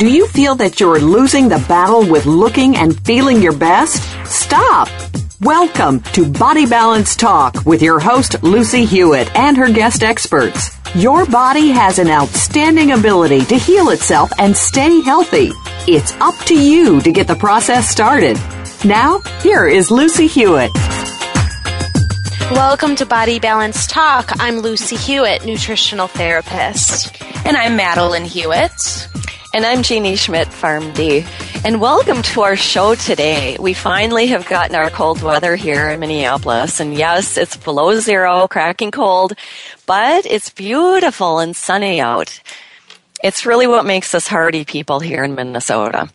Do you feel that you're losing the battle with looking and feeling your best? Stop! Welcome to Body Balance Talk with your host, Lucy Hewitt, and her guest experts. Your body has an outstanding ability to heal itself and stay healthy. It's up to you to get the process started. Now, here is Lucy Hewitt. Welcome to Body Balance Talk. I'm Lucy Hewitt, nutritional therapist. And I'm Madeline Hewitt. And I'm Jeannie Schmidt, PharmD. And welcome to our show today. We finally have gotten our cold weather here in Minneapolis. And yes, it's below zero, cracking cold, but it's beautiful and sunny out. It's really what makes us hardy people here in Minnesota.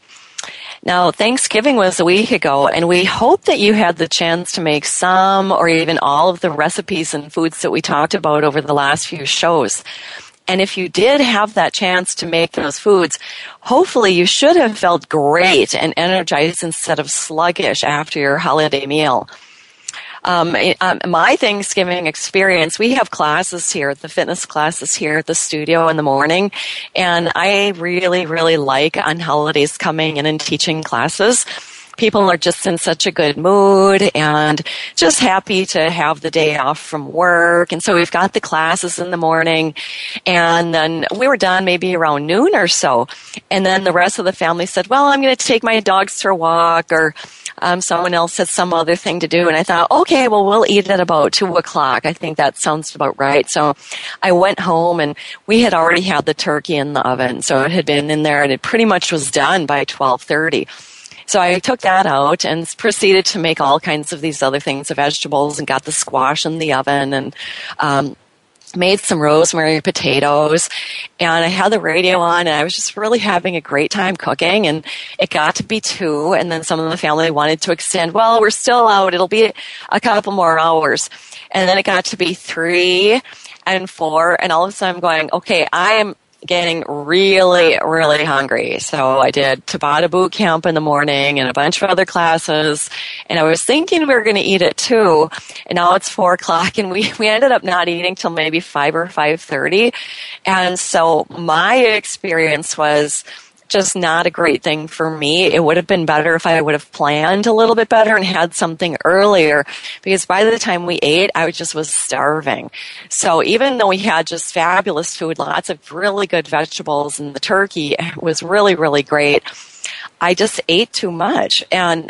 Now, Thanksgiving was a week ago, and we hope that you had the chance to make some or even all of the recipes and foods that we talked about over the last few shows. And if you did have that chance to make those foods, hopefully you should have felt great and energized instead of sluggish after your holiday meal. Um, um, my Thanksgiving experience, we have classes here, the fitness classes here at the studio in the morning, and I really, really like on holidays coming in and teaching classes people are just in such a good mood and just happy to have the day off from work. And so we've got the classes in the morning and then we were done maybe around noon or so. And then the rest of the family said, well, I'm going to take my dogs for a walk or um, someone else had some other thing to do. And I thought, okay, well, we'll eat at about two o'clock. I think that sounds about right. So I went home and we had already had the turkey in the oven. So it had been in there and it pretty much was done by 1230. So I took that out and proceeded to make all kinds of these other things, the vegetables, and got the squash in the oven and um, made some rosemary potatoes and I had the radio on and I was just really having a great time cooking and it got to be two and then some of the family wanted to extend, well, we're still out. It'll be a couple more hours. And then it got to be three and four and all of a sudden I'm going, okay, I am getting really, really hungry. So I did Tabata boot camp in the morning and a bunch of other classes. And I was thinking we were going to eat at two. And now it's four o'clock and we, we ended up not eating till maybe five or 5.30. And so my experience was, just not a great thing for me. It would have been better if I would have planned a little bit better and had something earlier because by the time we ate, I just was starving. So even though we had just fabulous food, lots of really good vegetables and the turkey was really, really great, I just ate too much and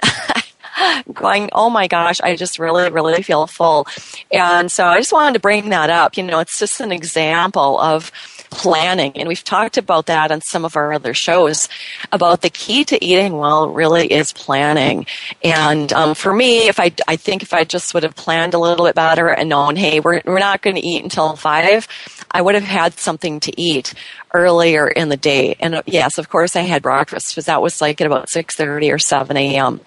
going, oh my gosh, I just really, really feel full. And so I just wanted to bring that up. You know, it's just an example of planning. And we've talked about that on some of our other shows about the key to eating well really is planning. And um, for me, if I, I think if I just would have planned a little bit better and known, hey, we're, we're not going to eat until five, I would have had something to eat earlier in the day. And uh, yes, of course I had breakfast because that was like at about 6.30 or 7 a.m.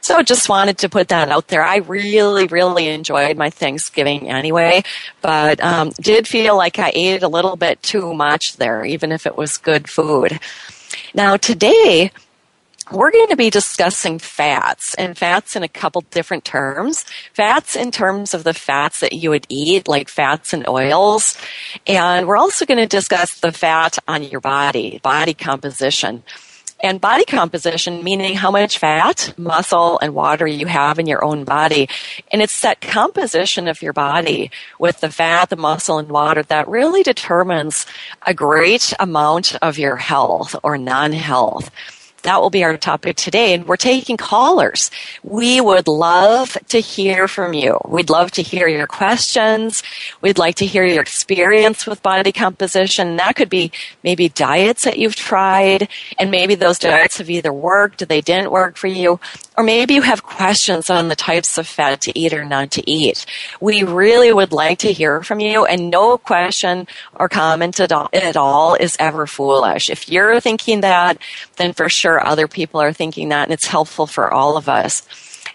So just wanted to put that out there. I really, really enjoyed my Thanksgiving anyway, but um, did feel like I ate a little bit too much there, even if it was good food. Now today, we're going to be discussing fats and fats in a couple different terms. Fats in terms of the fats that you would eat, like fats and oils. And we're also going to discuss the fat on your body, body composition and body composition, meaning how much fat, muscle, and water you have in your own body. And it's that composition of your body with the fat, the muscle, and water that really determines a great amount of your health or non-health that will be our topic today. And we're taking callers. We would love to hear from you. We'd love to hear your questions. We'd like to hear your experience with body composition. That could be maybe diets that you've tried, and maybe those diets have either worked, they didn't work for you, or maybe you have questions on the types of fat to eat or not to eat. We really would like to hear from you, and no question or comment at all, at all is ever foolish. If you're thinking that, then for sure sure other people are thinking that and it's helpful for all of us.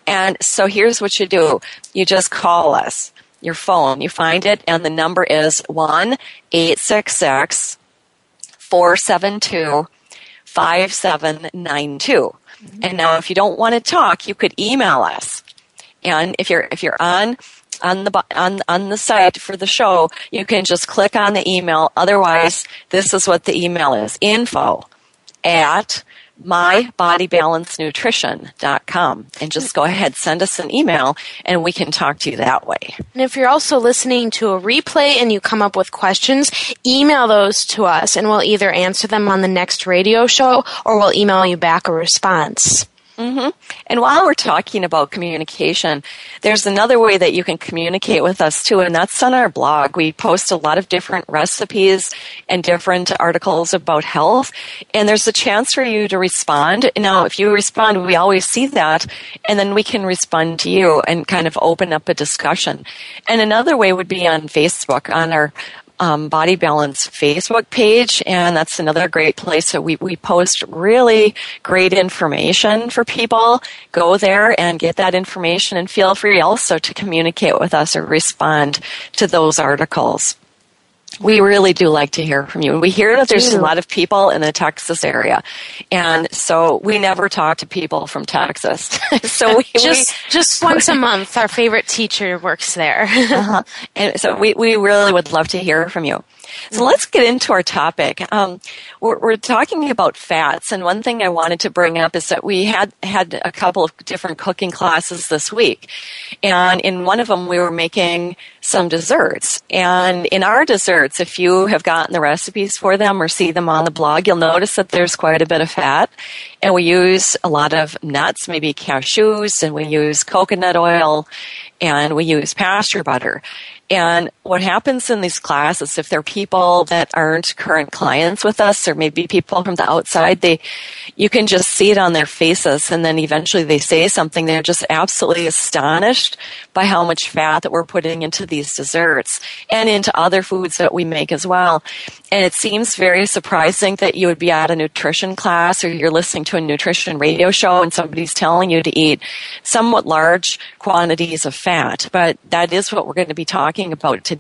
And so here's what you do. You just call us, your phone. You find it and the number is 1 866 472 5792. Mm-hmm. And now if you don't want to talk, you could email us. And if you're if you're on on the on on the site for the show, you can just click on the email. Otherwise, this is what the email is: info at mybodybalancenutrition.com and just go ahead send us an email and we can talk to you that way. And if you're also listening to a replay and you come up with questions email those to us and we'll either answer them on the next radio show or we'll email you back a response Mm-hmm. And while we're talking about communication, there's another way that you can communicate with us too, and that's on our blog. We post a lot of different recipes and different articles about health, and there's a chance for you to respond. Now, if you respond, we always see that, and then we can respond to you and kind of open up a discussion. And another way would be on Facebook, on our um, Body Balance Facebook page, and that's another great place. So we, we post really great information for people. Go there and get that information, and feel free also to communicate with us or respond to those articles. We really do like to hear from you. We hear that there's a lot of people in the Texas area. And so we never talk to people from Texas. so we just, we, just once a month, our favorite teacher works there. uh-huh. And so we, we really would love to hear from you. So let's get into our topic. Um, we're, we're, talking about fats, and one thing I wanted to bring up is that we had had a couple of different cooking classes this week, and in one of them we were making some desserts. And in our desserts, if you have gotten the recipes for them or see them on the blog, you'll notice that there's quite a bit of fat, and we use a lot of nuts, maybe cashews, and we use coconut oil, and we use pasture butter. And what happens in these classes, if they're people that aren't current clients with us or maybe people from the outside, they, you can just see it on their faces and then eventually they say something. They're just absolutely astonished by how much fat that we're putting into these desserts and into other foods that we make as well. And it seems very surprising that you would be at a nutrition class or you're listening to a nutrition radio show and somebody's telling you to eat somewhat large quantities of fat. But that is what we're going to be talking about today.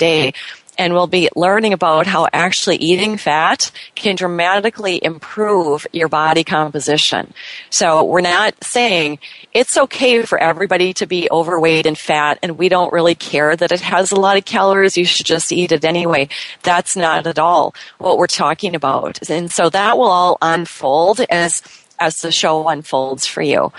And we'll be learning about how actually eating fat can dramatically improve your body composition. So we're not saying it's okay for everybody to be overweight and fat and we don't really care that it has a lot of calories. You should just eat it anyway. That's not at all what we're talking about. And so that will all unfold as, as the show unfolds for you.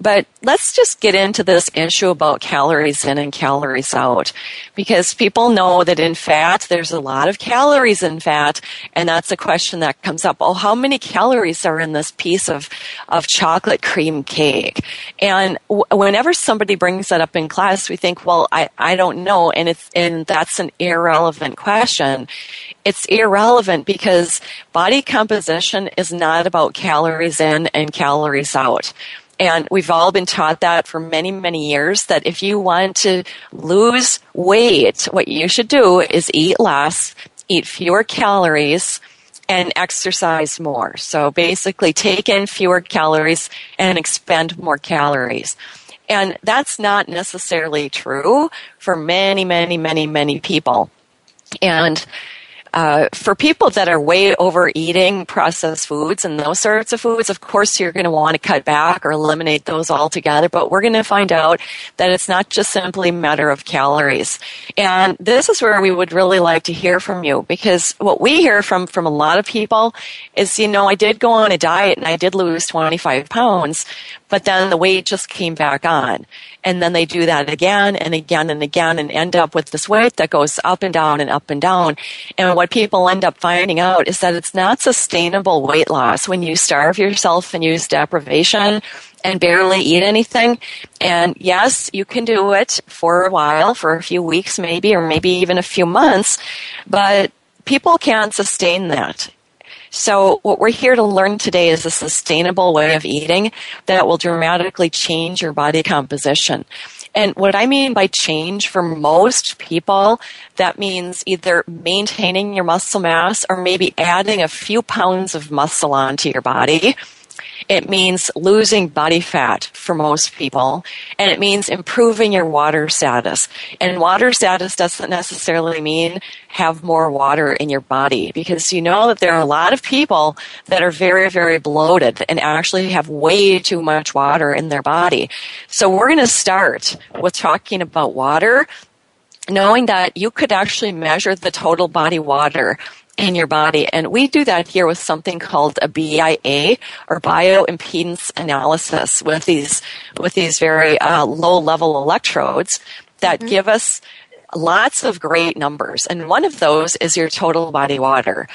But let's just get into this issue about calories in and calories out. Because people know that in fat, there's a lot of calories in fat. And that's a question that comes up. Oh, how many calories are in this piece of, of chocolate cream cake? And w- whenever somebody brings that up in class, we think, well, I, I don't know. And it's, and that's an irrelevant question. It's irrelevant because body composition is not about calories in and calories out. And we've all been taught that for many, many years that if you want to lose weight, what you should do is eat less, eat fewer calories, and exercise more. So basically take in fewer calories and expend more calories. And that's not necessarily true for many, many, many, many people. And uh, for people that are way overeating processed foods and those sorts of foods, of course you're going to want to cut back or eliminate those altogether. But we're going to find out that it's not just simply a matter of calories. And this is where we would really like to hear from you because what we hear from from a lot of people is, you know, I did go on a diet and I did lose 25 pounds, but then the weight just came back on. And then they do that again and again and again and end up with this weight that goes up and down and up and down. And what people end up finding out is that it's not sustainable weight loss when you starve yourself and use deprivation and barely eat anything. And yes, you can do it for a while, for a few weeks maybe, or maybe even a few months, but people can't sustain that. So what we're here to learn today is a sustainable way of eating that will dramatically change your body composition. And what I mean by change for most people, that means either maintaining your muscle mass or maybe adding a few pounds of muscle onto your body It means losing body fat for most people, and it means improving your water status. And water status doesn't necessarily mean have more water in your body because you know that there are a lot of people that are very, very bloated and actually have way too much water in their body. So we're going to start with talking about water knowing that you could actually measure the total body water in your body. And we do that here with something called a BIA or bioimpedance analysis with these, with these very uh, low level electrodes that mm-hmm. give us lots of great numbers. And one of those is your total body water.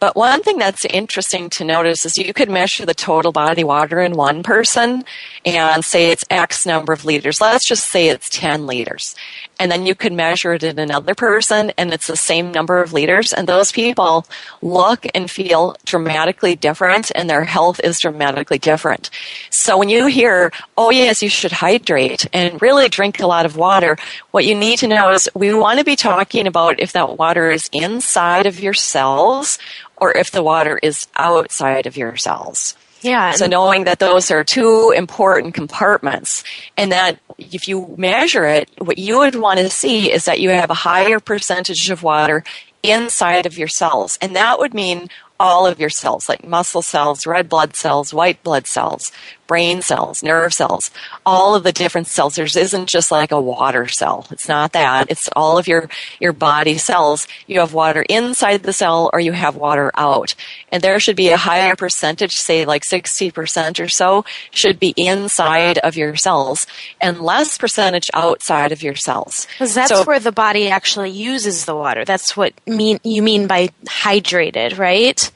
But one thing that's interesting to notice is you could measure the total body water in one person and say it's X number of liters. Let's just say it's 10 liters. And then you could measure it in another person and it's the same number of liters. And those people look and feel dramatically different and their health is dramatically different. So when you hear, oh yes, you should hydrate and really drink a lot of water, what you need to know is we want to be talking about if that water is inside of your cells or if the water is outside of your cells. Yeah. So knowing that those are two important compartments and that if you measure it, what you would want to see is that you have a higher percentage of water inside of your cells. And that would mean all of your cells, like muscle cells, red blood cells, white blood cells, brain cells, nerve cells, all of the different cells. There isn't just like a water cell. It's not that. It's all of your, your body cells. You have water inside the cell or you have water out. And there should be a higher percentage, say like 60% or so, should be inside of your cells and less percentage outside of your cells. Because that's so, where the body actually uses the water. That's what mean, you mean by hydrated, right?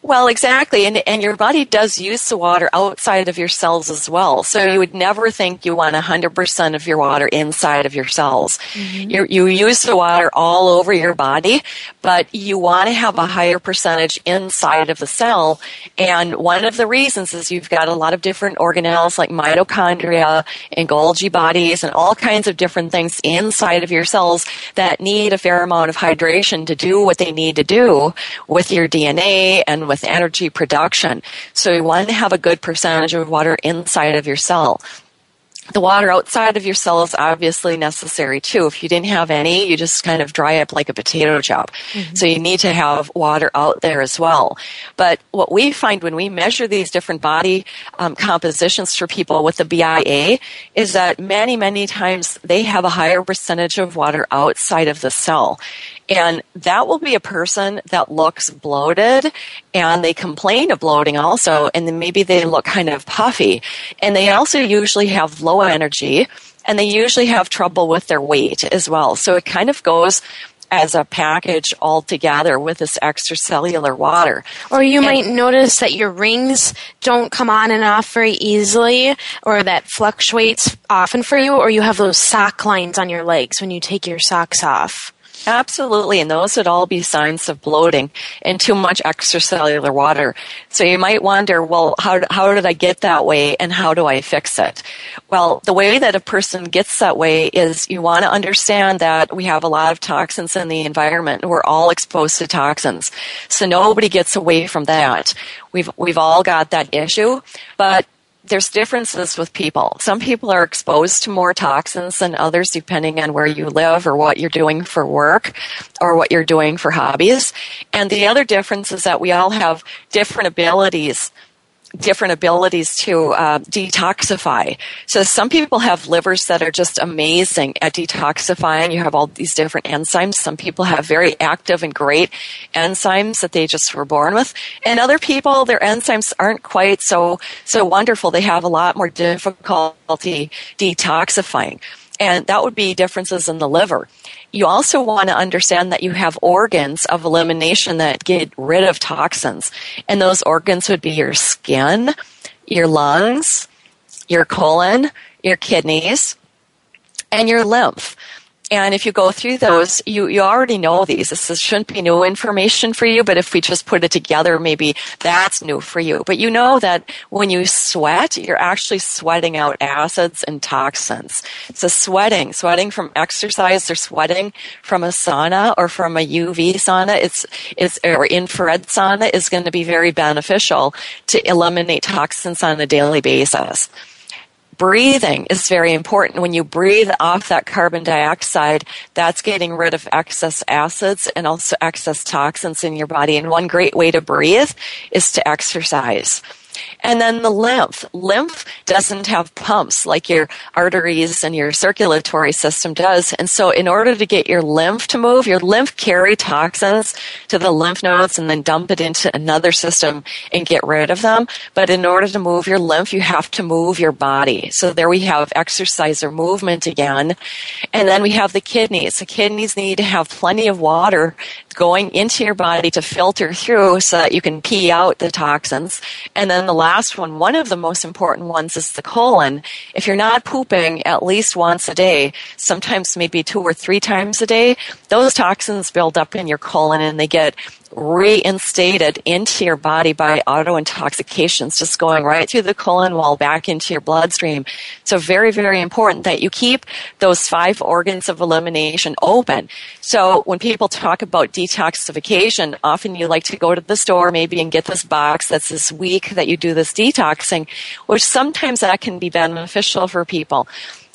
Well, exactly. And, and your body does use the water outside of your cells as well. So you would never think you want 100% of your water inside of your cells. Mm-hmm. You, you use the water all over your body, but you want to have a higher percentage inside of the cell. And one of the reasons is you've got a lot of different organelles like mitochondria and Golgi bodies and all kinds of different things inside of your cells that need a fair amount of hydration to do what they need to do with your DNA and with energy production. So you want to have a good percentage of water inside of your cell. The water outside of your cell is obviously necessary too. If you didn't have any, you just kind of dry up like a potato chip. Mm-hmm. So you need to have water out there as well. But what we find when we measure these different body um, compositions for people with the BIA is that many, many times they have a higher percentage of water outside of the cell. And that will be a person that looks bloated and they complain of bloating also. And then maybe they look kind of puffy. And they also usually have low energy and they usually have trouble with their weight as well. So it kind of goes as a package all together with this extracellular water. Or you and, might notice that your rings don't come on and off very easily, or that fluctuates often for you, or you have those sock lines on your legs when you take your socks off. Absolutely, and those would all be signs of bloating and too much extracellular water. So you might wonder, well, how, how did I get that way and how do I fix it? Well, the way that a person gets that way is you want to understand that we have a lot of toxins in the environment. We're all exposed to toxins. So nobody gets away from that. We've, we've all got that issue, but there's differences with people. Some people are exposed to more toxins than others depending on where you live or what you're doing for work or what you're doing for hobbies. And the other difference is that we all have different abilities different abilities to uh, detoxify. So some people have livers that are just amazing at detoxifying. You have all these different enzymes. Some people have very active and great enzymes that they just were born with, and other people their enzymes aren't quite so so wonderful. They have a lot more difficulty detoxifying and that would be differences in the liver. You also want to understand that you have organs of elimination that get rid of toxins. And those organs would be your skin, your lungs, your colon, your kidneys, and your lymph. And if you go through those, you, you already know these. This shouldn't be new information for you, but if we just put it together, maybe that's new for you. But you know that when you sweat, you're actually sweating out acids and toxins. So sweating, sweating from exercise or sweating from a sauna or from a UV sauna, it's, it's, or infrared sauna is going to be very beneficial to eliminate toxins on a daily basis breathing is very important. When you breathe off that carbon dioxide, that's getting rid of excess acids and also excess toxins in your body. And one great way to breathe is to exercise. And then the lymph. Lymph doesn't have pumps like your arteries and your circulatory system does. And so in order to get your lymph to move, your lymph carry toxins to the lymph nodes and then dump it into another system and get rid of them. But in order to move your lymph, you have to move your body. So there we have exercise or movement again. And then we have the kidneys. The kidneys need to have plenty of water going into your body to filter through so that you can pee out the toxins. And then the last one, one of the most important ones is the colon. If you're not pooping at least once a day, sometimes maybe two or three times a day, those toxins build up in your colon and they get reinstated into your body by auto intoxications, just going right through the colon wall back into your bloodstream. So very, very important that you keep those five organs of elimination open. So when people talk about detoxification, often you like to go to the store maybe and get this box that's this week that you do this detoxing, which sometimes that can be beneficial for people.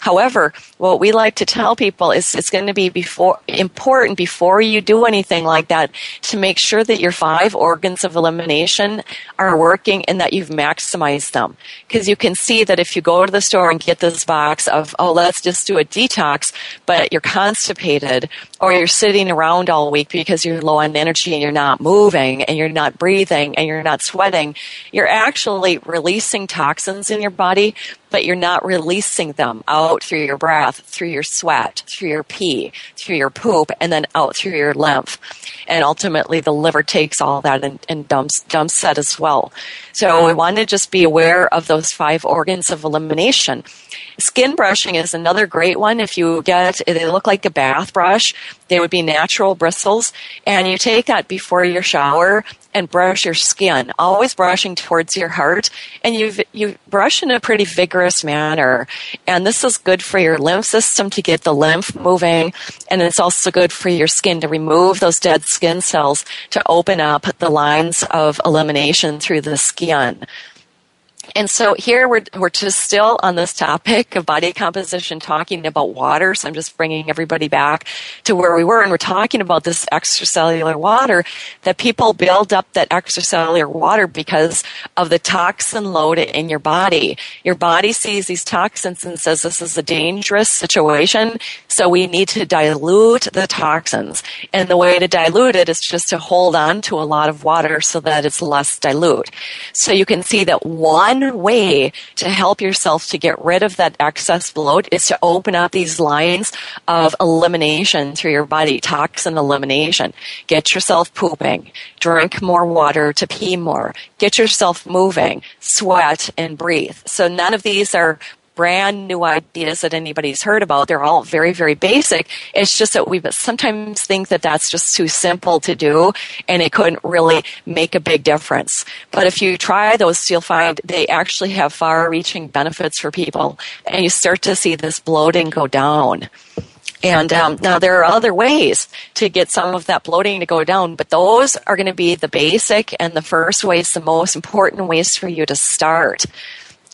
However, what we like to tell people is it's going to be before, important before you do anything like that to make sure that your five organs of elimination are working and that you've maximized them. Because you can see that if you go to the store and get this box of, oh, let's just do a detox, but you're constipated or you're sitting around all week because you're low on energy and you're not moving and you're not breathing and you're not sweating, you're actually releasing toxins in your body but you're not releasing them out through your breath, through your sweat, through your pee, through your poop, and then out through your lymph. And ultimately the liver takes all that and, and dumps, dumps that as well. So we want to just be aware of those five organs of elimination. Skin brushing is another great one. If you get, they look like a bath brush. They would be natural bristles. And you take that before your shower and brush your skin, always brushing towards your heart. And you you brush in a pretty vigorous manner. And this is good for your lymph system to get the lymph moving. And it's also good for your skin to remove those dead skin cells to open up the lines of elimination through the skin. And so here we're, we're just still on this topic of body composition, talking about water. So I'm just bringing everybody back to where we were. And we're talking about this extracellular water that people build up that extracellular water because of the toxin load in your body. Your body sees these toxins and says this is a dangerous situation. So we need to dilute the toxins. And the way to dilute it is just to hold on to a lot of water so that it's less dilute. So you can see that one one way to help yourself to get rid of that excess bloat is to open up these lines of elimination through your body, toxin elimination. Get yourself pooping, drink more water to pee more, get yourself moving, sweat and breathe. So none of these are brand new ideas that anybody's heard about. They're all very, very basic. It's just that we sometimes think that that's just too simple to do and it couldn't really make a big difference. But if you try those, you'll find they actually have far reaching benefits for people and you start to see this bloating go down. And um, now there are other ways to get some of that bloating to go down, but those are going to be the basic and the first ways, the most important ways for you to start.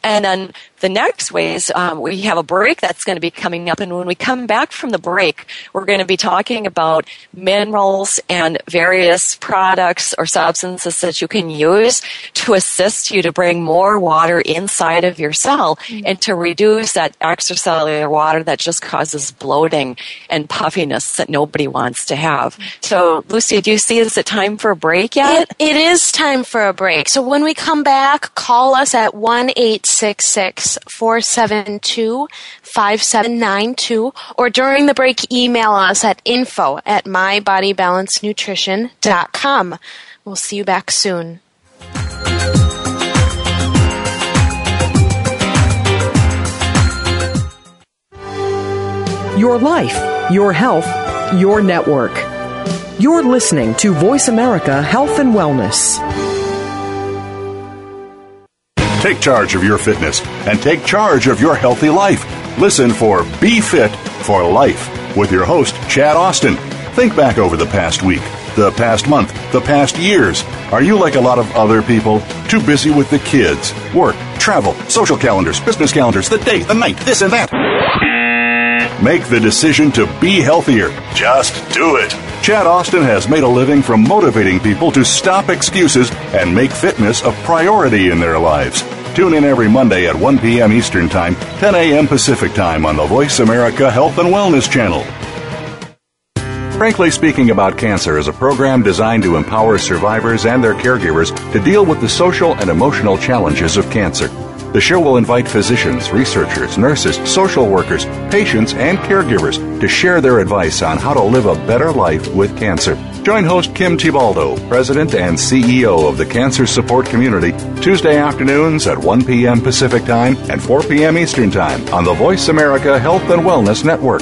And then the next ways um, we have a break that's going to be coming up, and when we come back from the break, we're going to be talking about minerals and various products or substances that you can use to assist you to bring more water inside of your cell mm-hmm. and to reduce that extracellular water that just causes bloating and puffiness that nobody wants to have. So, Lucy, do you see is it time for a break yet? it, it is time for a break. So when we come back, call us at one eight six six 472 5792 or during the break email us at info at mybodybalancenutrition.com. We'll see you back soon. Your life your health, your network. You're listening to Voice America Health and Wellness. Take charge of your fitness and take charge of your healthy life. Listen for Be Fit for Life with your host, Chad Austin. Think back over the past week, the past month, the past years. Are you like a lot of other people? Too busy with the kids, work, travel, social calendars, business calendars, the day, the night, this and that. Make the decision to be healthier. Just do it. Chad Austin has made a living from motivating people to stop excuses and make fitness a priority in their lives. Tune in every Monday at 1 p.m. Eastern Time, 10 a.m. Pacific Time on the Voice America Health and Wellness Channel. Frankly Speaking About Cancer is a program designed to empower survivors and their caregivers to deal with the social and emotional challenges of cancer. The show will invite physicians, researchers, nurses, social workers, patients, and caregivers to share their advice on how to live a better life with cancer. Join host Kim Thiboldeaux, President and CEO of the Cancer Support Community, Tuesday afternoons at 1 p.m. Pacific Time and 4 p.m. Eastern Time on the Voice America Health and Wellness Network.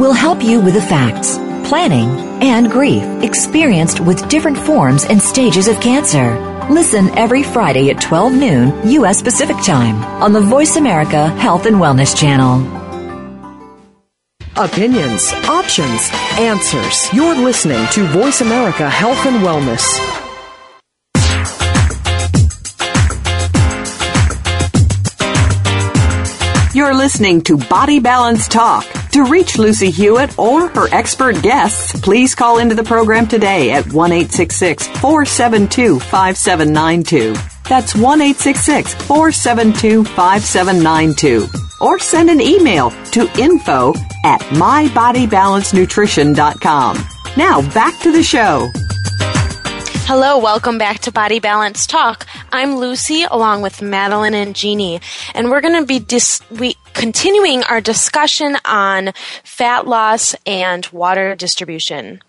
will help you with the facts, planning, and grief experienced with different forms and stages of cancer. Listen every Friday at 12 noon U.S. Pacific Time on the Voice America Health and Wellness Channel. Opinions, options, answers. You're listening to Voice America Health and Wellness. You're listening to Body Balance Talk. To reach Lucy Hewitt or her expert guests, please call into the program today at 1 472 5792. That's 1 472 5792. Or send an email to info at mybodybalancenutrition.com. Now back to the show. Hello, welcome back to Body Balance Talk. I'm Lucy along with Madeline and Jeannie, and we're going to be dis- we continuing our discussion on fat loss and water distribution.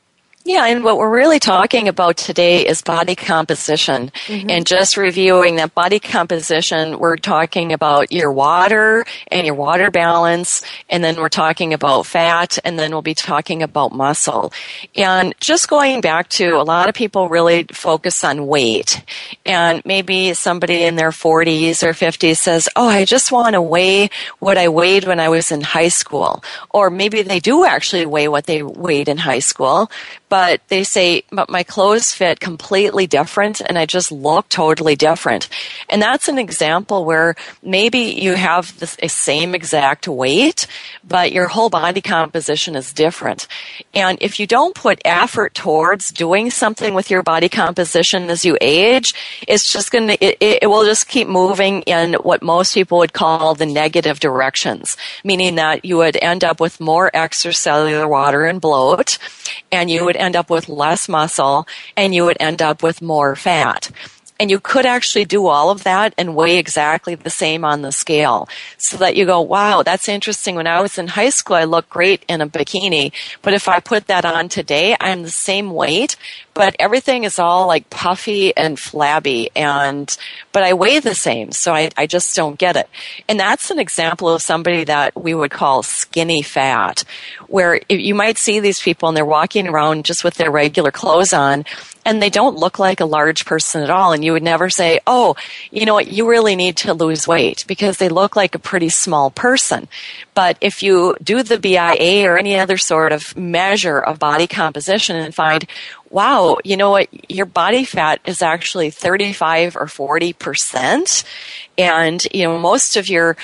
Yeah, and what we're really talking about today is body composition. Mm-hmm. And just reviewing that body composition, we're talking about your water and your water balance, and then we're talking about fat, and then we'll be talking about muscle. And just going back to a lot of people really focus on weight. And maybe somebody in their 40s or 50s says, Oh, I just want to weigh what I weighed when I was in high school. Or maybe they do actually weigh what they weighed in high school but they say, but my clothes fit completely different and I just look totally different. And that's an example where maybe you have the same exact weight, but your whole body composition is different. And if you don't put effort towards doing something with your body composition as you age, it's just going to, it, will just keep moving in what most people would call the negative directions, meaning that you would end up with more extracellular water and bloat and you would would end up with less muscle and you would end up with more fat. And you could actually do all of that and weigh exactly the same on the scale. So that you go, wow, that's interesting. When I was in high school, I looked great in a bikini. But if I put that on today, I'm the same weight, but everything is all like puffy and flabby and, but I weigh the same. So I, I just don't get it. And that's an example of somebody that we would call skinny fat, where you might see these people and they're walking around just with their regular clothes on and they don't look like a large person at all. And you would never say, oh, you know what, you really need to lose weight because they look like a pretty small person. But if you do the BIA or any other sort of measure of body composition and find, wow, you know what, your body fat is actually 35 or 40%. And, you know, most of your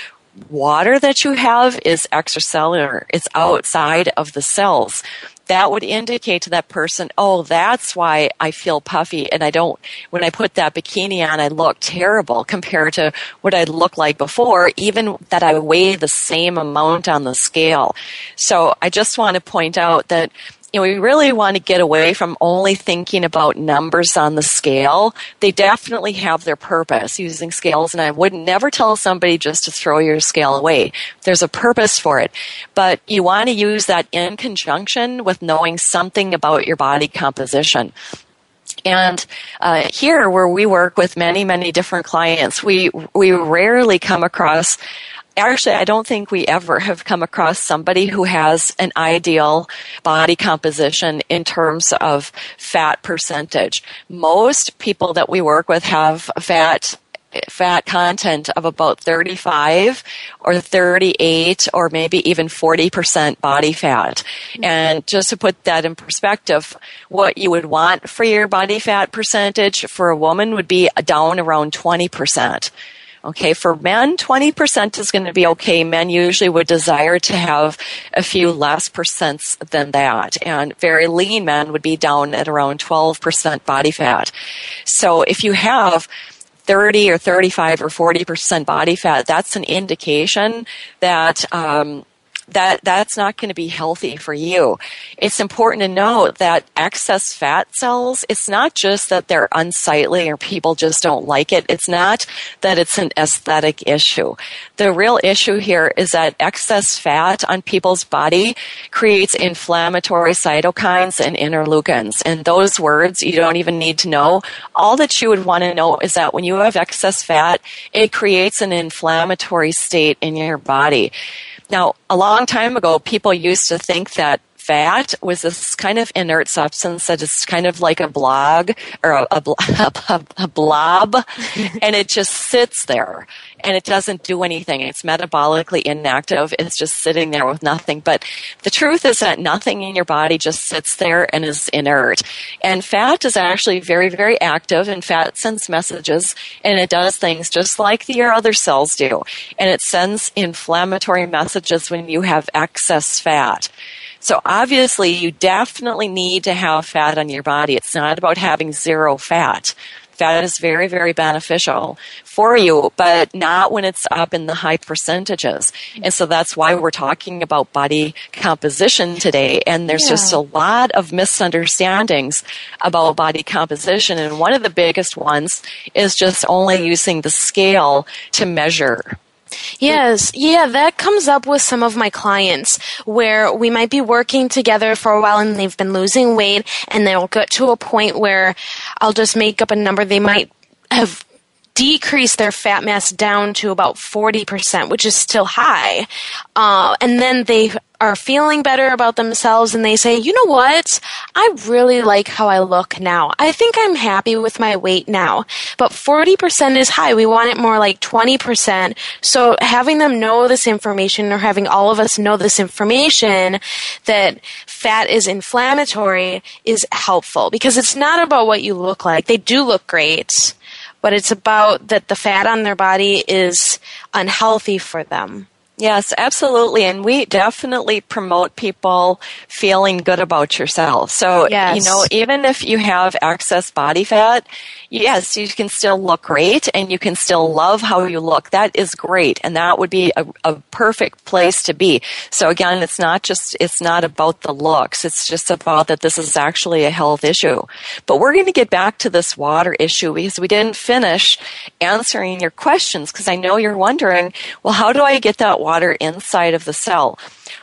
water that you have is extracellular. It's outside of the cells that would indicate to that person, oh, that's why I feel puffy and I don't, when I put that bikini on, I look terrible compared to what I looked like before, even that I weigh the same amount on the scale. So I just want to point out that you know, we really want to get away from only thinking about numbers on the scale. They definitely have their purpose using scales, and I would never tell somebody just to throw your scale away. There's a purpose for it. But you want to use that in conjunction with knowing something about your body composition. And uh, here, where we work with many, many different clients, we we rarely come across actually, I don't think we ever have come across somebody who has an ideal body composition in terms of fat percentage. Most people that we work with have fat fat content of about 35 or 38 or maybe even 40% body fat. Mm-hmm. And just to put that in perspective, what you would want for your body fat percentage for a woman would be down around 20%. Okay, for men, 20% is going to be okay. Men usually would desire to have a few less percents than that. And very lean men would be down at around 12% body fat. So if you have 30 or 35 or 40% body fat, that's an indication that um, that that's not going to be healthy for you. It's important to note that excess fat cells, it's not just that they're unsightly or people just don't like it. It's not that it's an aesthetic issue. The real issue here is that excess fat on people's body creates inflammatory cytokines and interleukins. And those words you don't even need to know. All that you would want to know is that when you have excess fat, it creates an inflammatory state in your body. Now, a long time ago, people used to think that fat was this kind of inert substance that is kind of like a blog or a, a, a, a blob, and it just sits there and it doesn't do anything. It's metabolically inactive. It's just sitting there with nothing. But the truth is that nothing in your body just sits there and is inert. And fat is actually very, very active and fat sends messages and it does things just like your other cells do. And it sends inflammatory messages when you have excess fat. So obviously you definitely need to have fat on your body. It's not about having zero fat fat is very, very beneficial for you, but not when it's up in the high percentages. And so that's why we're talking about body composition today. And there's yeah. just a lot of misunderstandings about body composition. And one of the biggest ones is just only using the scale to measure Yes, yeah, that comes up with some of my clients where we might be working together for a while and they've been losing weight and they'll get to a point where I'll just make up a number they might have decreased their fat mass down to about 40%, which is still high. Uh, and then they are feeling better about themselves and they say, you know what? I really like how I look now. I think I'm happy with my weight now. But 40% is high. We want it more like 20%. So having them know this information or having all of us know this information that fat is inflammatory is helpful because it's not about what you look like. They do look great, but it's about that the fat on their body is unhealthy for them. Yes, absolutely. And we definitely promote people feeling good about yourself. So, yes. you know, even if you have excess body fat, yes, you can still look great and you can still love how you look. That is great. And that would be a, a perfect place to be. So again, it's not just, it's not about the looks. It's just about that this is actually a health issue. But we're going to get back to this water issue because we didn't finish answering your questions because I know you're wondering, well, how do I get that water inside of the cell.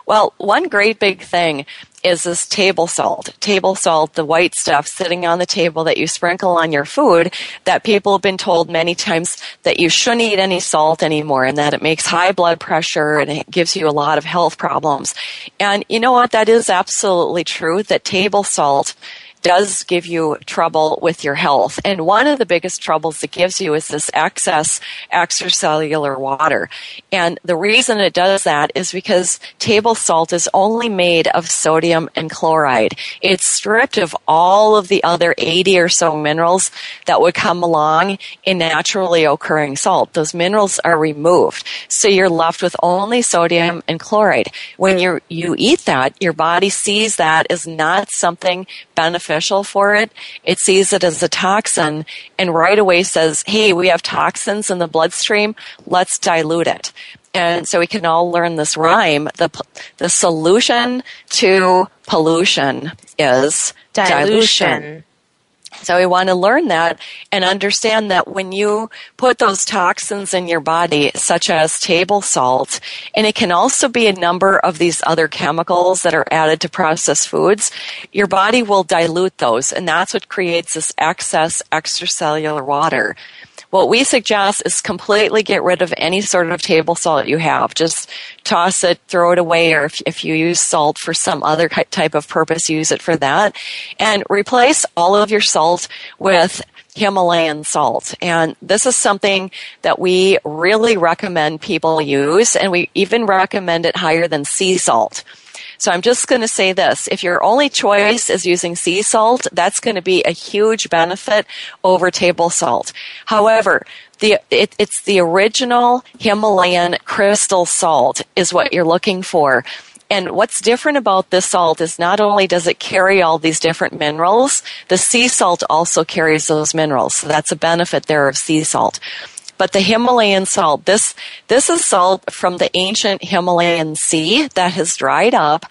Well, one great big thing is this table salt. Table salt, the white stuff sitting on the table that you sprinkle on your food that people have been told many times that you shouldn't eat any salt anymore and that it makes high blood pressure and it gives you a lot of health problems. And you know what? That is absolutely true that table salt does give you trouble with your health. And one of the biggest troubles it gives you is this excess extracellular water. And the reason it does that is because table salt is only made of sodium and chloride. It's stripped of all of the other 80 or so minerals that would come along in naturally occurring salt. Those minerals are removed. So you're left with only sodium and chloride. When you you eat that, your body sees that as not something beneficial for it. It sees it as a toxin and right away says, hey, we have toxins in the bloodstream. Let's dilute it. And so we can all learn this rhyme. The, the solution to pollution is dilution. dilution. So we want to learn that and understand that when you put those toxins in your body, such as table salt, and it can also be a number of these other chemicals that are added to processed foods, your body will dilute those, and that's what creates this excess extracellular water. What we suggest is completely get rid of any sort of table salt you have. Just toss it, throw it away, or if, if you use salt for some other type of purpose, use it for that. And replace all of your salt with Himalayan salt. And this is something that we really recommend people use, and we even recommend it higher than sea salt. So I'm just going to say this. If your only choice is using sea salt, that's going to be a huge benefit over table salt. However, the, it, it's the original Himalayan crystal salt is what you're looking for. And what's different about this salt is not only does it carry all these different minerals, the sea salt also carries those minerals. So that's a benefit there of sea salt. But the Himalayan salt, this, this is salt from the ancient Himalayan sea that has dried up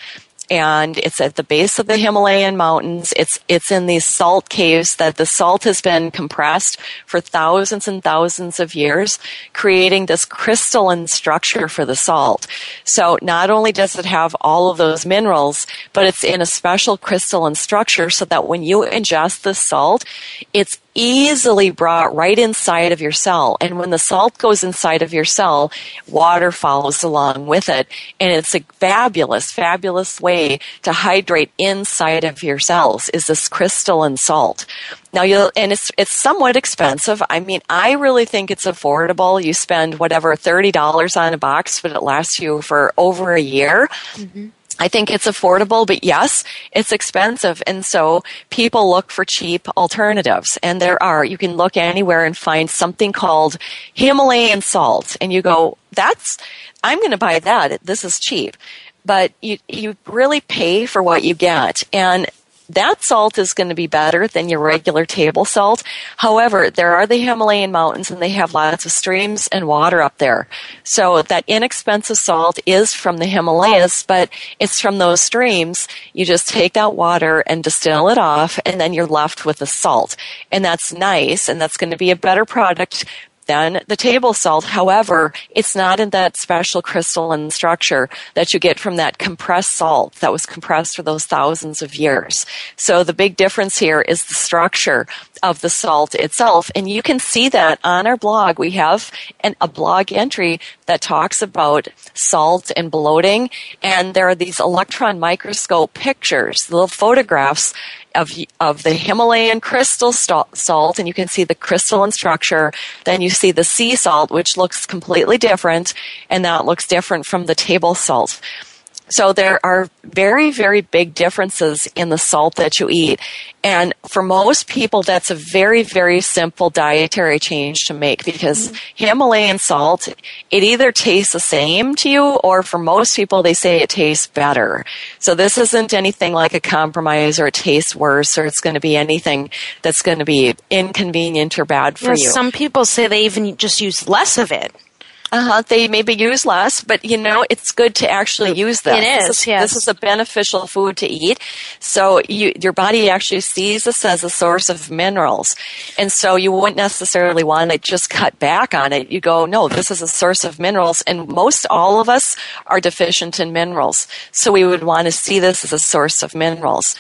and it's at the base of the Himalayan mountains. It's it's in these salt caves that the salt has been compressed for thousands and thousands of years, creating this crystalline structure for the salt. So not only does it have all of those minerals, but it's in a special crystalline structure so that when you ingest the salt, it's easily brought right inside of your cell. And when the salt goes inside of your cell, water follows along with it. And it's a fabulous, fabulous way to hydrate inside of your cells is this crystalline salt. Now you'll, and it's, it's somewhat expensive. I mean, I really think it's affordable. You spend whatever, $30 on a box, but it lasts you for over a year. Mm-hmm. I think it's affordable, but yes, it's expensive. And so people look for cheap alternatives. And there are, you can look anywhere and find something called Himalayan salt. And you go, that's, I'm going to buy that. This is cheap. But you, you really pay for what you get. And that salt is going to be better than your regular table salt. However, there are the Himalayan mountains and they have lots of streams and water up there. So that inexpensive salt is from the Himalayas, but it's from those streams. You just take that water and distill it off and then you're left with the salt. And that's nice and that's going to be a better product than the table salt. However, it's not in that special crystalline structure that you get from that compressed salt that was compressed for those thousands of years. So the big difference here is the structure of the salt itself. And you can see that on our blog. We have an, a blog entry that talks about salt and bloating. And there are these electron microscope pictures, little photographs of, of the Himalayan crystal salt, and you can see the crystalline structure. Then you see the sea salt, which looks completely different, and that looks different from the table salt. So there are very, very big differences in the salt that you eat. And for most people, that's a very, very simple dietary change to make because mm-hmm. Himalayan salt, it either tastes the same to you or for most people, they say it tastes better. So this isn't anything like a compromise or it tastes worse or it's going to be anything that's going to be inconvenient or bad for you. Some people say they even just use less of it. Uh-huh. They maybe use less, but you know, it's good to actually use them. It is, this is, yes. This is a beneficial food to eat. So you, your body actually sees this as a source of minerals. And so you wouldn't necessarily want to just cut back on it. You go, no, this is a source of minerals. And most all of us are deficient in minerals. So we would want to see this as a source of minerals.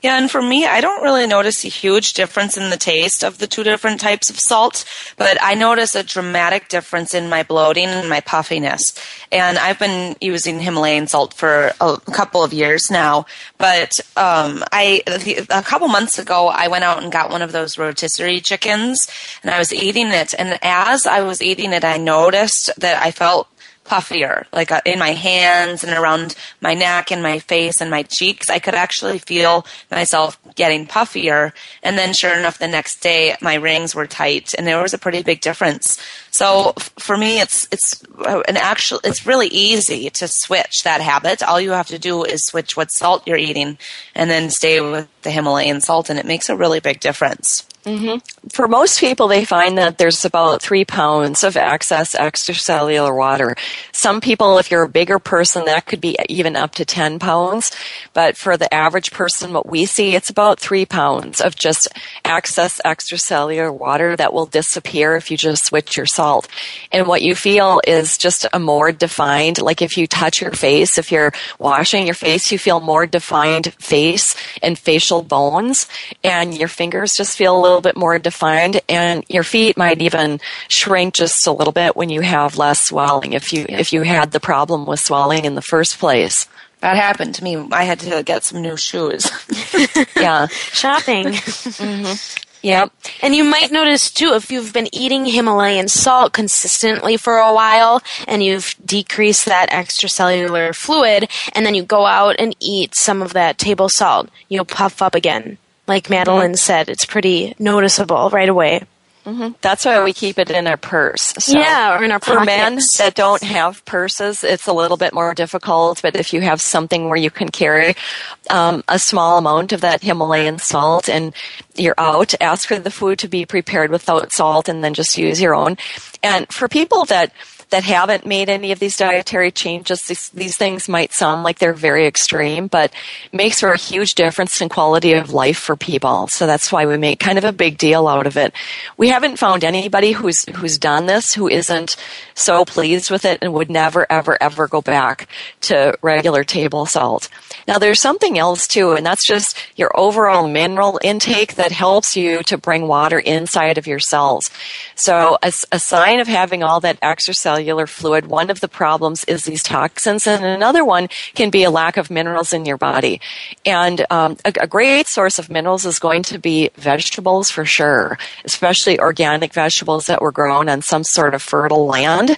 Yeah, and for me, I don't really notice a huge difference in the taste of the two different types of salt, but I notice a dramatic difference in my bloating and my puffiness. And I've been using Himalayan salt for a couple of years now, but um, I a couple months ago I went out and got one of those rotisserie chickens, and I was eating it, and as I was eating it, I noticed that I felt puffier, like uh, in my hands and around my neck and my face and my cheeks. I could actually feel myself getting puffier. And then, sure enough, the next day my rings were tight, and there was a pretty big difference. So f- for me, it's it's uh, an actual. It's really easy to switch that habit. All you have to do is switch what salt you're eating, and then stay with the Himalayan salt, and it makes a really big difference. Mm-hmm. For most people, they find that there's about three pounds of excess extracellular water. Some people, if you're a bigger person, that could be even up to 10 pounds. But for the average person, what we see, it's about three pounds of just excess extracellular water that will disappear if you just switch your salt. And what you feel is just a more defined, like if you touch your face, if you're washing your face, you feel more defined face and facial bones, and your fingers just feel little little bit more defined and your feet might even shrink just a little bit when you have less swelling if you if you had the problem with swelling in the first place. That happened to me. I had to get some new shoes. yeah. Shopping. mm-hmm. Yep. And you might notice too if you've been eating Himalayan salt consistently for a while and you've decreased that extracellular fluid and then you go out and eat some of that table salt, you'll puff up again. Like Madeline mm-hmm. said, it's pretty noticeable right away. Mm-hmm. That's why we keep it in our purse. So yeah, or in our pockets. For men that don't have purses, it's a little bit more difficult. But if you have something where you can carry um, a small amount of that Himalayan salt and you're out, ask for the food to be prepared without salt and then just use your own. And for people that that haven't made any of these dietary changes, these, these things might sound like they're very extreme, but makes for a huge difference in quality of life for people. So that's why we make kind of a big deal out of it. We haven't found anybody who's who's done this who isn't so pleased with it and would never ever ever go back to regular table salt. Now there's something else too, and that's just your overall mineral intake that helps you to bring water inside of your cells. So a, a sign of having all that extracellular cellular fluid. One of the problems is these toxins, and another one can be a lack of minerals in your body. And um, a, a great source of minerals is going to be vegetables for sure, especially organic vegetables that were grown on some sort of fertile land.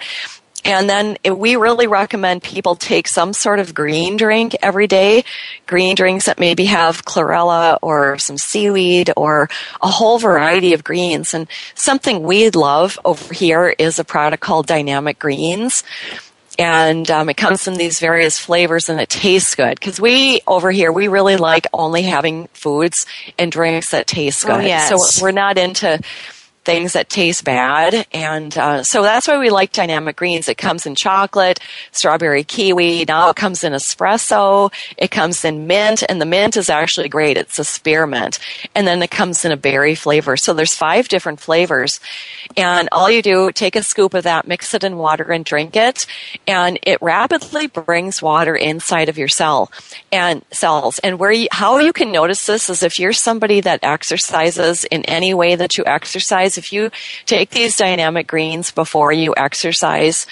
And then we really recommend people take some sort of green drink every day. Green drinks that maybe have chlorella or some seaweed or a whole variety of greens. And something we love over here is a product called Dynamic Greens. And um, it comes in these various flavors and it tastes good. Because we, over here, we really like only having foods and drinks that taste oh, good. Oh, yes. So we're not into things that taste bad. And uh, so that's why we like dynamic greens. It comes in chocolate, strawberry kiwi. Now it comes in espresso. It comes in mint, and the mint is actually great. It's a spearmint. And then it comes in a berry flavor. So there's five different flavors. And all you do, take a scoop of that, mix it in water, and drink it. And it rapidly brings water inside of your cell and cells. And where you, how you can notice this is if you're somebody that exercises in any way that you exercise if you take these dynamic greens before you exercise,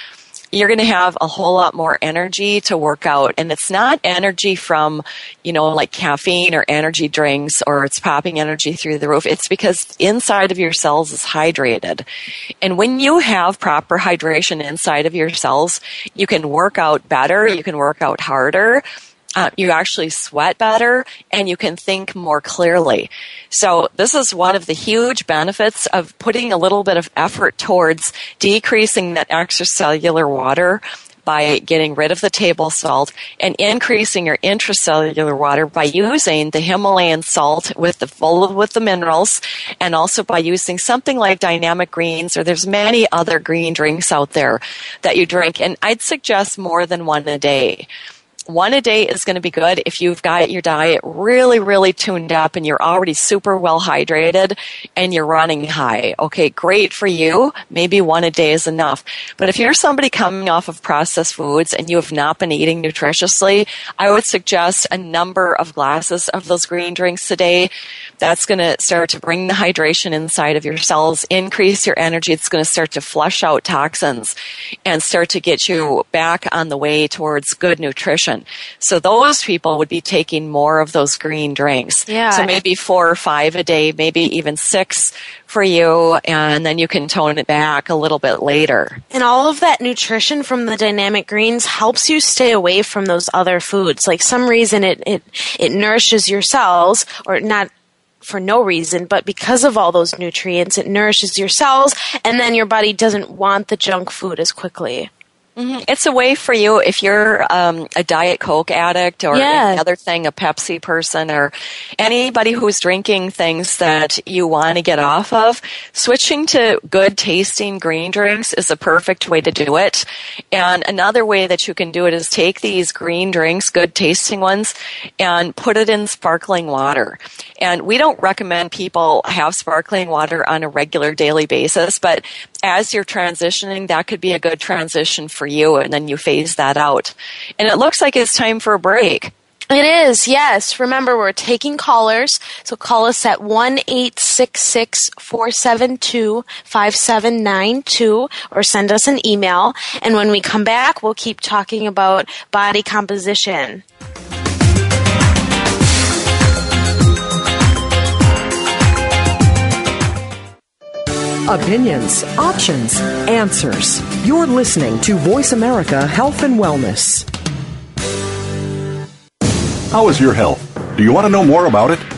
you're going to have a whole lot more energy to work out. And it's not energy from, you know, like caffeine or energy drinks or it's popping energy through the roof. It's because inside of your cells is hydrated. And when you have proper hydration inside of your cells, you can work out better, you can work out harder, uh, you actually sweat better and you can think more clearly. So this is one of the huge benefits of putting a little bit of effort towards decreasing that extracellular water by getting rid of the table salt and increasing your intracellular water by using the Himalayan salt with the full with the minerals and also by using something like dynamic greens or there's many other green drinks out there that you drink and I'd suggest more than one a day one a day is going to be good if you've got your diet really, really tuned up and you're already super well hydrated and you're running high. Okay, great for you. Maybe one a day is enough. But if you're somebody coming off of processed foods and you have not been eating nutritiously, I would suggest a number of glasses of those green drinks a day. That's going to start to bring the hydration inside of your cells, increase your energy. It's going to start to flush out toxins and start to get you back on the way towards good nutrition. So those people would be taking more of those green drinks. Yeah. So maybe four or five a day, maybe even six for you, and then you can tone it back a little bit later. And all of that nutrition from the dynamic greens helps you stay away from those other foods. Like some reason it, it, it nourishes your cells, or not for no reason, but because of all those nutrients, it nourishes your cells, and then your body doesn't want the junk food as quickly. Mm-hmm. It's a way for you if you're um, a Diet Coke addict or Yeah. any other thing, a Pepsi person, or anybody who's drinking things that you want to get off of. Switching to good tasting green drinks is a perfect way to do it. And another way that you can do it is take these green drinks, good tasting ones, and put it in sparkling water. And we don't recommend people have sparkling water on a regular daily basis, but as you're transitioning, that could be a good transition for you, and then you phase that out. And it looks like it's time for a break. It is, yes. Remember, we're taking callers, so call us at 1 472 5792 or send us an email. And when we come back, we'll keep talking about body composition. Opinions, options, answers. You're listening to Voice America Health and Wellness. How is your health? Do you want to know more about it?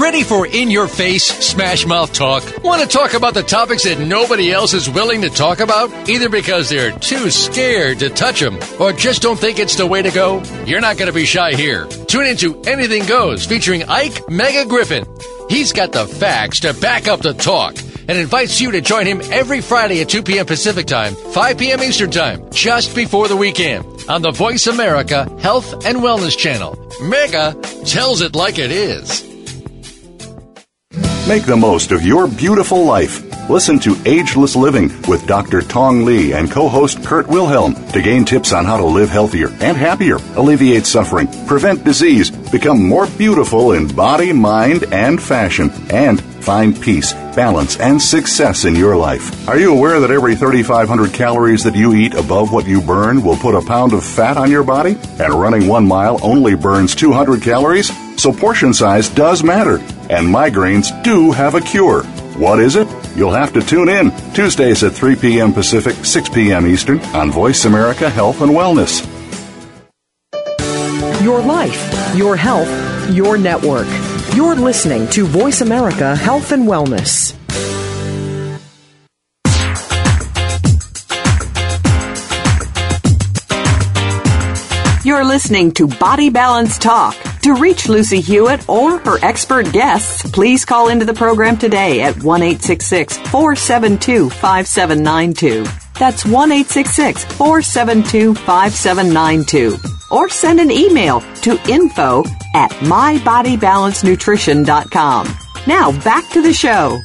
Ready for in your face smash mouth talk? Want to talk about the topics that nobody else is willing to talk about? Either because they're too scared to touch them or just don't think it's the way to go? You're not going to be shy here. Tune into Anything Goes featuring Ike Mega Griffin. He's got the facts to back up the talk and invites you to join him every Friday at 2 p.m. Pacific Time, 5 p.m. Eastern Time, just before the weekend on the Voice America Health and Wellness Channel. Mega tells it like it is. Make the most of your beautiful life. Listen to Ageless Living with Dr. Tong Lee and co-host Kurt Wilhelm to gain tips on how to live healthier and happier, alleviate suffering, prevent disease, become more beautiful in body, mind, and fashion, and find peace, balance, and success in your life. Are you aware that every 3,500 calories that you eat above what you burn will put a pound of fat on your body? And running one mile only burns 200 calories? So portion size does matter, and migraines do have a cure. What is it? You'll have to tune in Tuesdays at 3 p.m. Pacific, 6 p.m. Eastern on Voice America Health and Wellness. Your life, your health, your network. You're listening to Voice America Health and Wellness. You're listening to Body Balance Talk. To reach Lucy Hewitt or her expert guests, please call into the program today at 1 472 5792. That's 1 472 5792. Or send an email to info at mybodybalancenutrition.com. Now back to the show.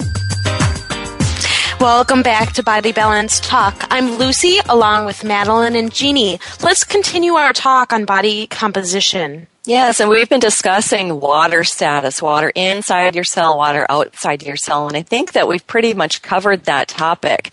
Welcome back to Body Balance Talk. I'm Lucy along with Madeline and Jeannie. Let's continue our talk on body composition. Yes, and we've been discussing water status, water inside your cell, water outside your cell, and I think that we've pretty much covered that topic.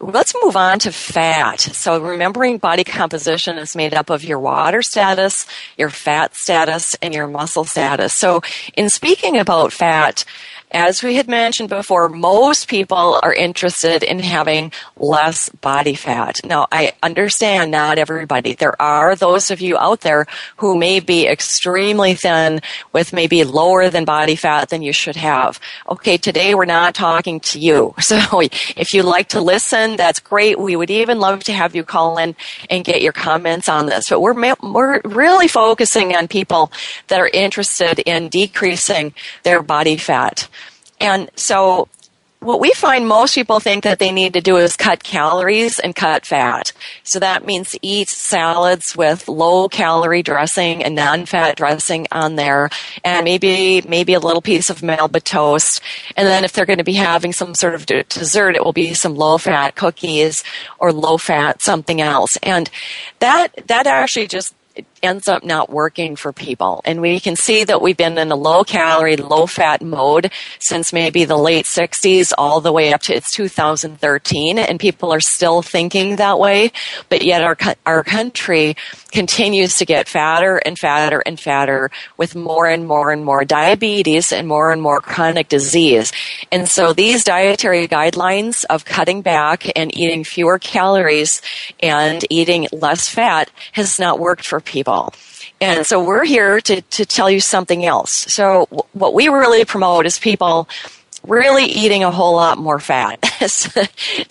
Let's move on to fat. So remembering body composition is made up of your water status, your fat status, and your muscle status. So in speaking about fat, as we had mentioned before, most people are interested in having less body fat. Now, I understand not everybody. There are those of you out there who may be extremely thin with maybe lower than body fat than you should have. Okay, today we're not talking to you. So if you'd like to listen, that's great. We would even love to have you call in and get your comments on this. But we're, we're really focusing on people that are interested in decreasing their body fat. And so what we find most people think that they need to do is cut calories and cut fat. So that means eat salads with low calorie dressing and non-fat dressing on there and maybe, maybe a little piece of Melba toast. And then if they're going to be having some sort of dessert, it will be some low fat cookies or low fat something else. And that, that actually just ends up not working for people. And we can see that we've been in a low calorie, low fat mode since maybe the late 60s all the way up to it's 2013 and people are still thinking that way. But yet our, our country continues to get fatter and fatter and fatter with more and more and more diabetes and more and more chronic disease. And so these dietary guidelines of cutting back and eating fewer calories and eating less fat has not worked for people. And so we're here to, to tell you something else. So what we really promote is people really eating a whole lot more fat. so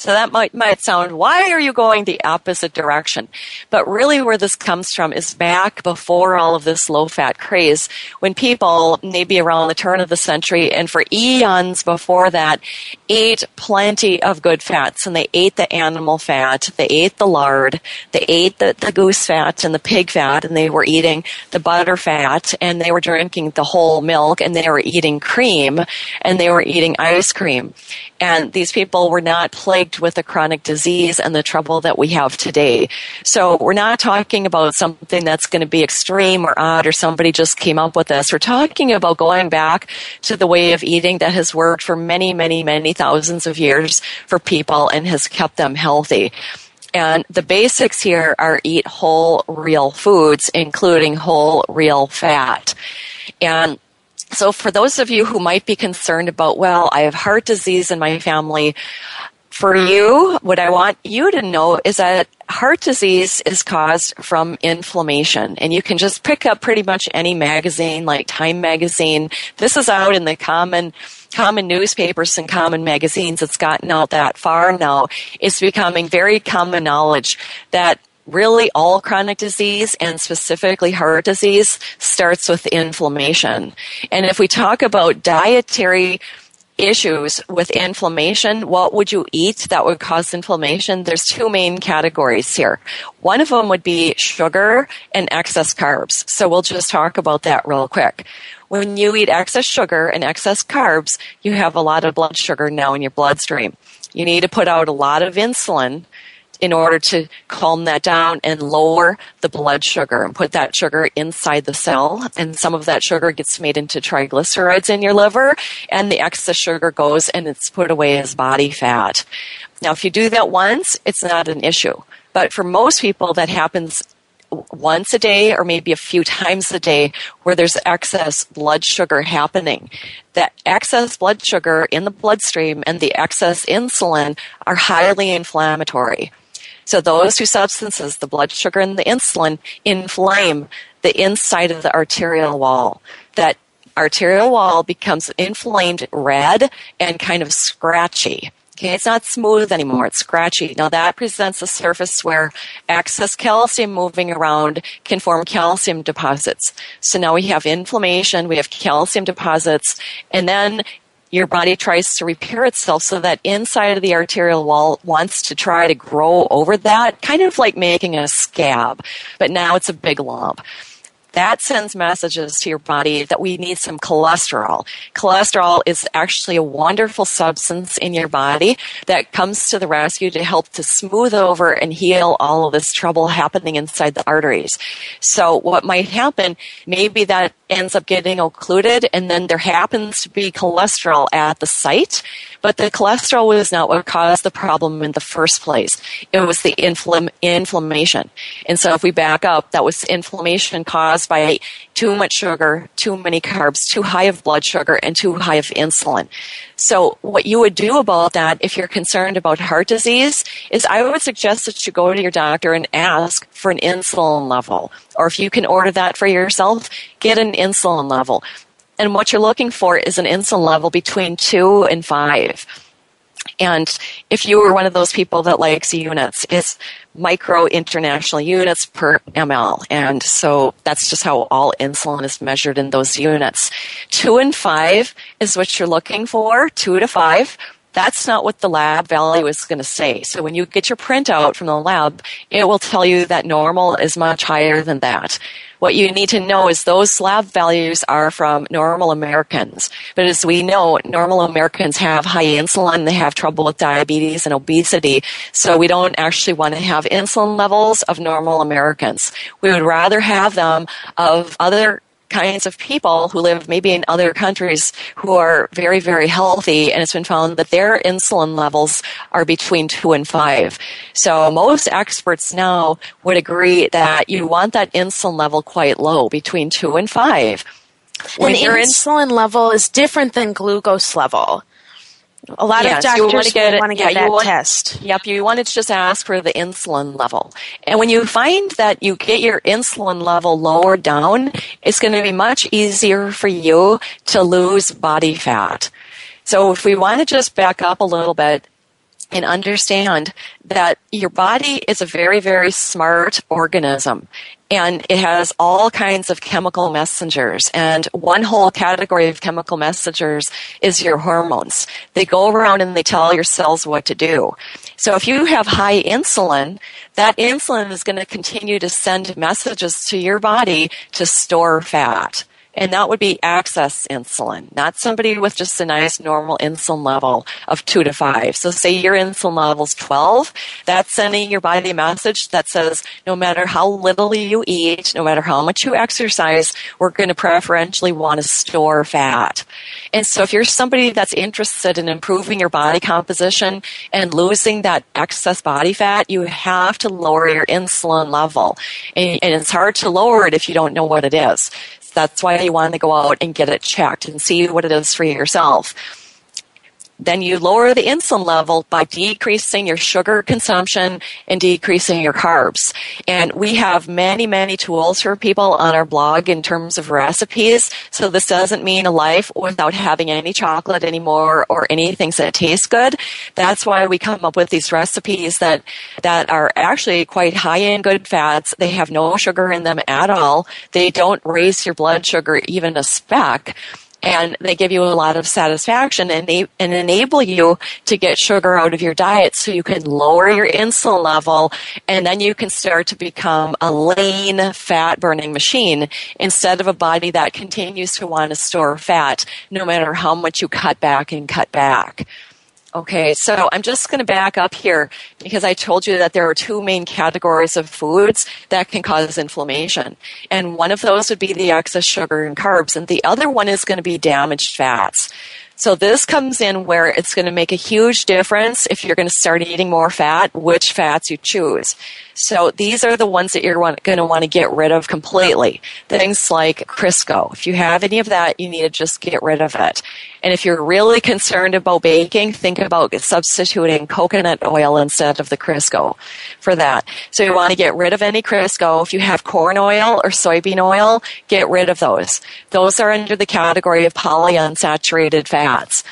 that might, might sound, why are you going the opposite direction? But really where this comes from is back before all of this low fat craze, when people, maybe around the turn of the century and for eons before that, ate plenty of good fats and they ate the animal fat, they ate the lard, they ate the, the goose fat and the pig fat and they were eating the butter fat and they were drinking the whole milk and they were eating cream and they were eating eating ice cream. And these people were not plagued with the chronic disease and the trouble that we have today. So we're not talking about something that's going to be extreme or odd or somebody just came up with this. We're talking about going back to the way of eating that has worked for many, many, many thousands of years for people and has kept them healthy. And the basics here are eat whole, real foods, including whole, real fat. And so for those of you who might be concerned about, well, I have heart disease in my family, for you, what I want you to know is that heart disease is caused from inflammation. And you can just pick up pretty much any magazine, like Time Magazine. This is out in the common common newspapers and common magazines. It's gotten out that far now. It's becoming very common knowledge that really all chronic disease and specifically heart disease starts with inflammation. And if we talk about dietary issues with inflammation, what would you eat that would cause inflammation? There's two main categories here. One of them would be sugar and excess carbs. So we'll just talk about that real quick. When you eat excess sugar and excess carbs, you have a lot of blood sugar now in your bloodstream. You need to put out a lot of insulin in order to calm that down and lower the blood sugar and put that sugar inside the cell. And some of that sugar gets made into triglycerides in your liver and the excess sugar goes and it's put away as body fat. Now, if you do that once, it's not an issue. But for most people, that happens once a day or maybe a few times a day where there's excess blood sugar happening. That excess blood sugar in the bloodstream and the excess insulin are highly inflammatory. So those two substances, the blood sugar and the insulin, inflame the inside of the arterial wall. That arterial wall becomes inflamed red and kind of scratchy. Okay, it's not smooth anymore, it's scratchy. Now that presents a surface where excess calcium moving around can form calcium deposits. So now we have inflammation, we have calcium deposits, and then your body tries to repair itself so that inside of the arterial wall wants to try to grow over that, kind of like making a scab, but now it's a big lump that sends messages to your body that we need some cholesterol. Cholesterol is actually a wonderful substance in your body that comes to the rescue to help to smooth over and heal all of this trouble happening inside the arteries. So what might happen, maybe that ends up getting occluded and then there happens to be cholesterol at the site, But the cholesterol was not what caused the problem in the first place. It was the infl- inflammation. And so if we back up, that was inflammation caused by too much sugar, too many carbs, too high of blood sugar, and too high of insulin. So what you would do about that if you're concerned about heart disease is I would suggest that you go to your doctor and ask for an insulin level. Or if you can order that for yourself, get an insulin level. And what you're looking for is an insulin level between two and five. And if you were one of those people that likes units, it's micro international units per ml. And so that's just how all insulin is measured in those units. Two and five is what you're looking for, two to five. That's not what the lab value is going to say. So when you get your printout from the lab, it will tell you that normal is much higher than that. What you need to know is those lab values are from normal Americans. But as we know, normal Americans have high insulin, they have trouble with diabetes and obesity. So we don't actually want to have insulin levels of normal Americans. We would rather have them of other kinds of people who live maybe in other countries who are very, very healthy, and it's been found that their insulin levels are between two and five. So most experts now would agree that you want that insulin level quite low, between two and five. When and insulin level is different than glucose level. A lot yes, of doctors want to get, want to get yeah, that want, test. Yep, you want to just ask for the insulin level. And when you find that you get your insulin level lower down, it's going to be much easier for you to lose body fat. So if we want to just back up a little bit and understand that your body is a very, very smart organism and it has all kinds of chemical messengers. And one whole category of chemical messengers is your hormones. They go around and they tell your cells what to do. So if you have high insulin, that insulin is going to continue to send messages to your body to store fat and that would be excess insulin, not somebody with just a nice normal insulin level of two to five. So say your insulin level is 12, that's sending your body a message that says no matter how little you eat, no matter how much you exercise, we're going to preferentially want to store fat. And so if you're somebody that's interested in improving your body composition and losing that excess body fat, you have to lower your insulin level. And, and it's hard to lower it if you don't know what it is. That's why you want to go out and get it checked and see what it is for yourself. Then you lower the insulin level by decreasing your sugar consumption and decreasing your carbs. And we have many, many tools for people on our blog in terms of recipes. So this doesn't mean a life without having any chocolate anymore or anything that taste good. That's why we come up with these recipes that, that are actually quite high in good fats. They have no sugar in them at all. They don't raise your blood sugar even a speck and they give you a lot of satisfaction and, and enable you to get sugar out of your diet so you can lower your insulin level and then you can start to become a lean fat burning machine instead of a body that continues to want to store fat no matter how much you cut back and cut back. Okay, so I'm just going to back up here because I told you that there are two main categories of foods that can cause inflammation. And one of those would be the excess sugar and carbs, and the other one is going to be damaged fats. So this comes in where it's going to make a huge difference if you're going to start eating more fat, which fats you choose. So these are the ones that you're going to want to get rid of completely. Things like Crisco. If you have any of that, you need to just get rid of it. And if you're really concerned about baking, think about substituting coconut oil instead of the Crisco for that. So you want to get rid of any Crisco. If you have corn oil or soybean oil, get rid of those. Those are under the category of polyunsaturated fats. Shots.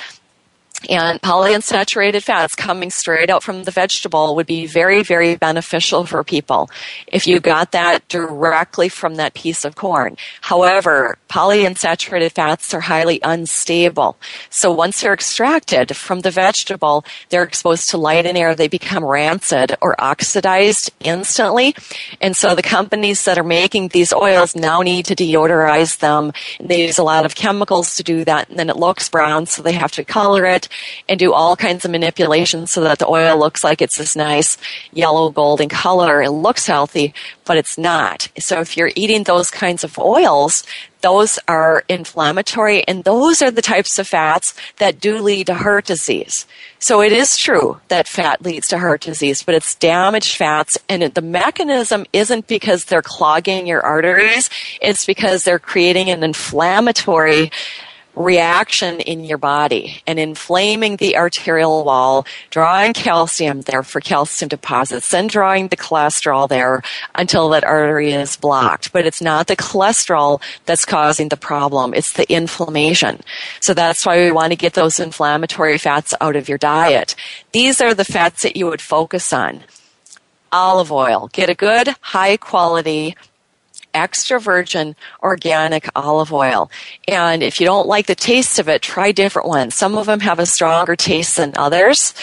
And polyunsaturated fats coming straight out from the vegetable would be very, very beneficial for people if you got that directly from that piece of corn. However, polyunsaturated fats are highly unstable. So once they're extracted from the vegetable, they're exposed to light and air, they become rancid or oxidized instantly. And so the companies that are making these oils now need to deodorize them. They use a lot of chemicals to do that, and then it looks brown, so they have to color it and do all kinds of manipulations so that the oil looks like it's this nice yellow golden color. It looks healthy, but it's not. So if you're eating those kinds of oils, those are inflammatory and those are the types of fats that do lead to heart disease. So it is true that fat leads to heart disease, but it's damaged fats and the mechanism isn't because they're clogging your arteries, it's because they're creating an inflammatory reaction in your body and inflaming the arterial wall, drawing calcium there for calcium deposits, then drawing the cholesterol there until that artery is blocked. But it's not the cholesterol that's causing the problem, it's the inflammation. So that's why we want to get those inflammatory fats out of your diet. These are the fats that you would focus on. Olive oil. Get a good, high quality extra virgin organic olive oil. And if you don't like the taste of it, try different ones. Some of them have a stronger taste than others.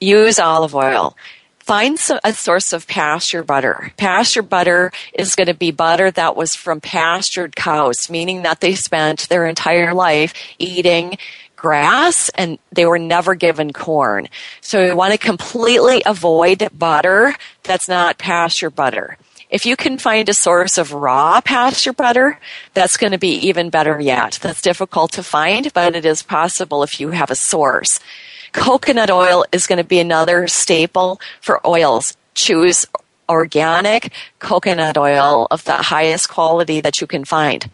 Use olive oil. Find a source of pasture butter. Pasture butter is going to be butter that was from pastured cows, meaning that they spent their entire life eating grass and they were never given corn. So we want to completely avoid butter that's not pasture butter. If you can find a source of raw pasture butter, that's going to be even better yet. That's difficult to find, but it is possible if you have a source. Coconut oil is going to be another staple for oils. Choose organic coconut oil of the highest quality that you can find.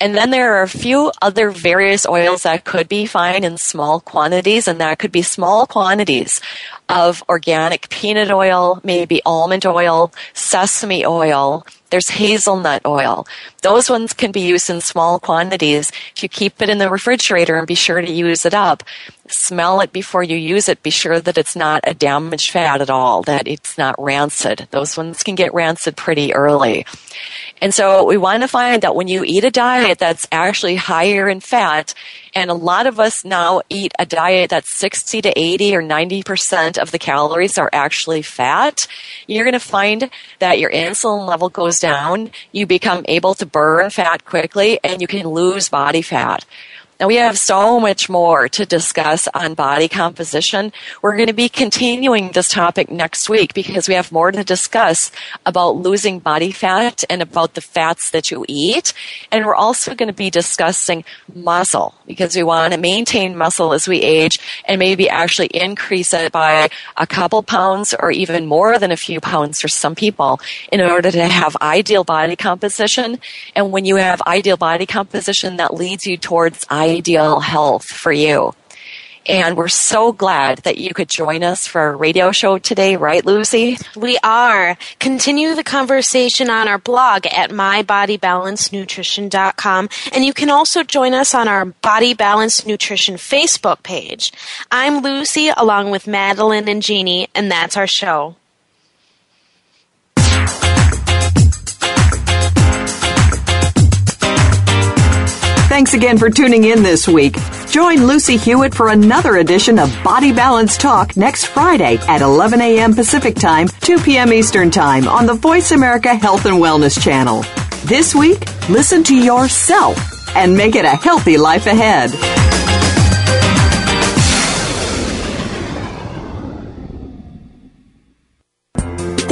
And then there are a few other various oils that could be fine in small quantities, and that could be small quantities of organic peanut oil, maybe almond oil, sesame oil, there's hazelnut oil. Those ones can be used in small quantities. If you keep it in the refrigerator and be sure to use it up, smell it before you use it. Be sure that it's not a damaged fat at all, that it's not rancid. Those ones can get rancid pretty early. And so we want to find that when you eat a diet that's actually higher in fat, and a lot of us now eat a diet that's 60 to 80 or 90% of the calories are actually fat. You're going to find that your insulin level goes down. You become able to burn fat quickly and you can lose body fat. Now we have so much more to discuss on body composition. We're going to be continuing this topic next week because we have more to discuss about losing body fat and about the fats that you eat. And we're also going to be discussing muscle because we want to maintain muscle as we age and maybe actually increase it by a couple pounds or even more than a few pounds for some people in order to have ideal body composition. And when you have ideal body composition, that leads you towards ideal health for you. And we're so glad that you could join us for our radio show today, right, Lucy? We are. Continue the conversation on our blog at mybodybalancenutrition.com. And you can also join us on our Body Balance Nutrition Facebook page. I'm Lucy along with Madeline and Jeannie, and that's our show. Thanks again for tuning in this week. Join Lucy Hewitt for another edition of Body Balance Talk next Friday at 11 a.m. Pacific Time, 2 p.m. Eastern Time on the Voice America Health and Wellness Channel. This week, listen to yourself and make it a healthy life ahead.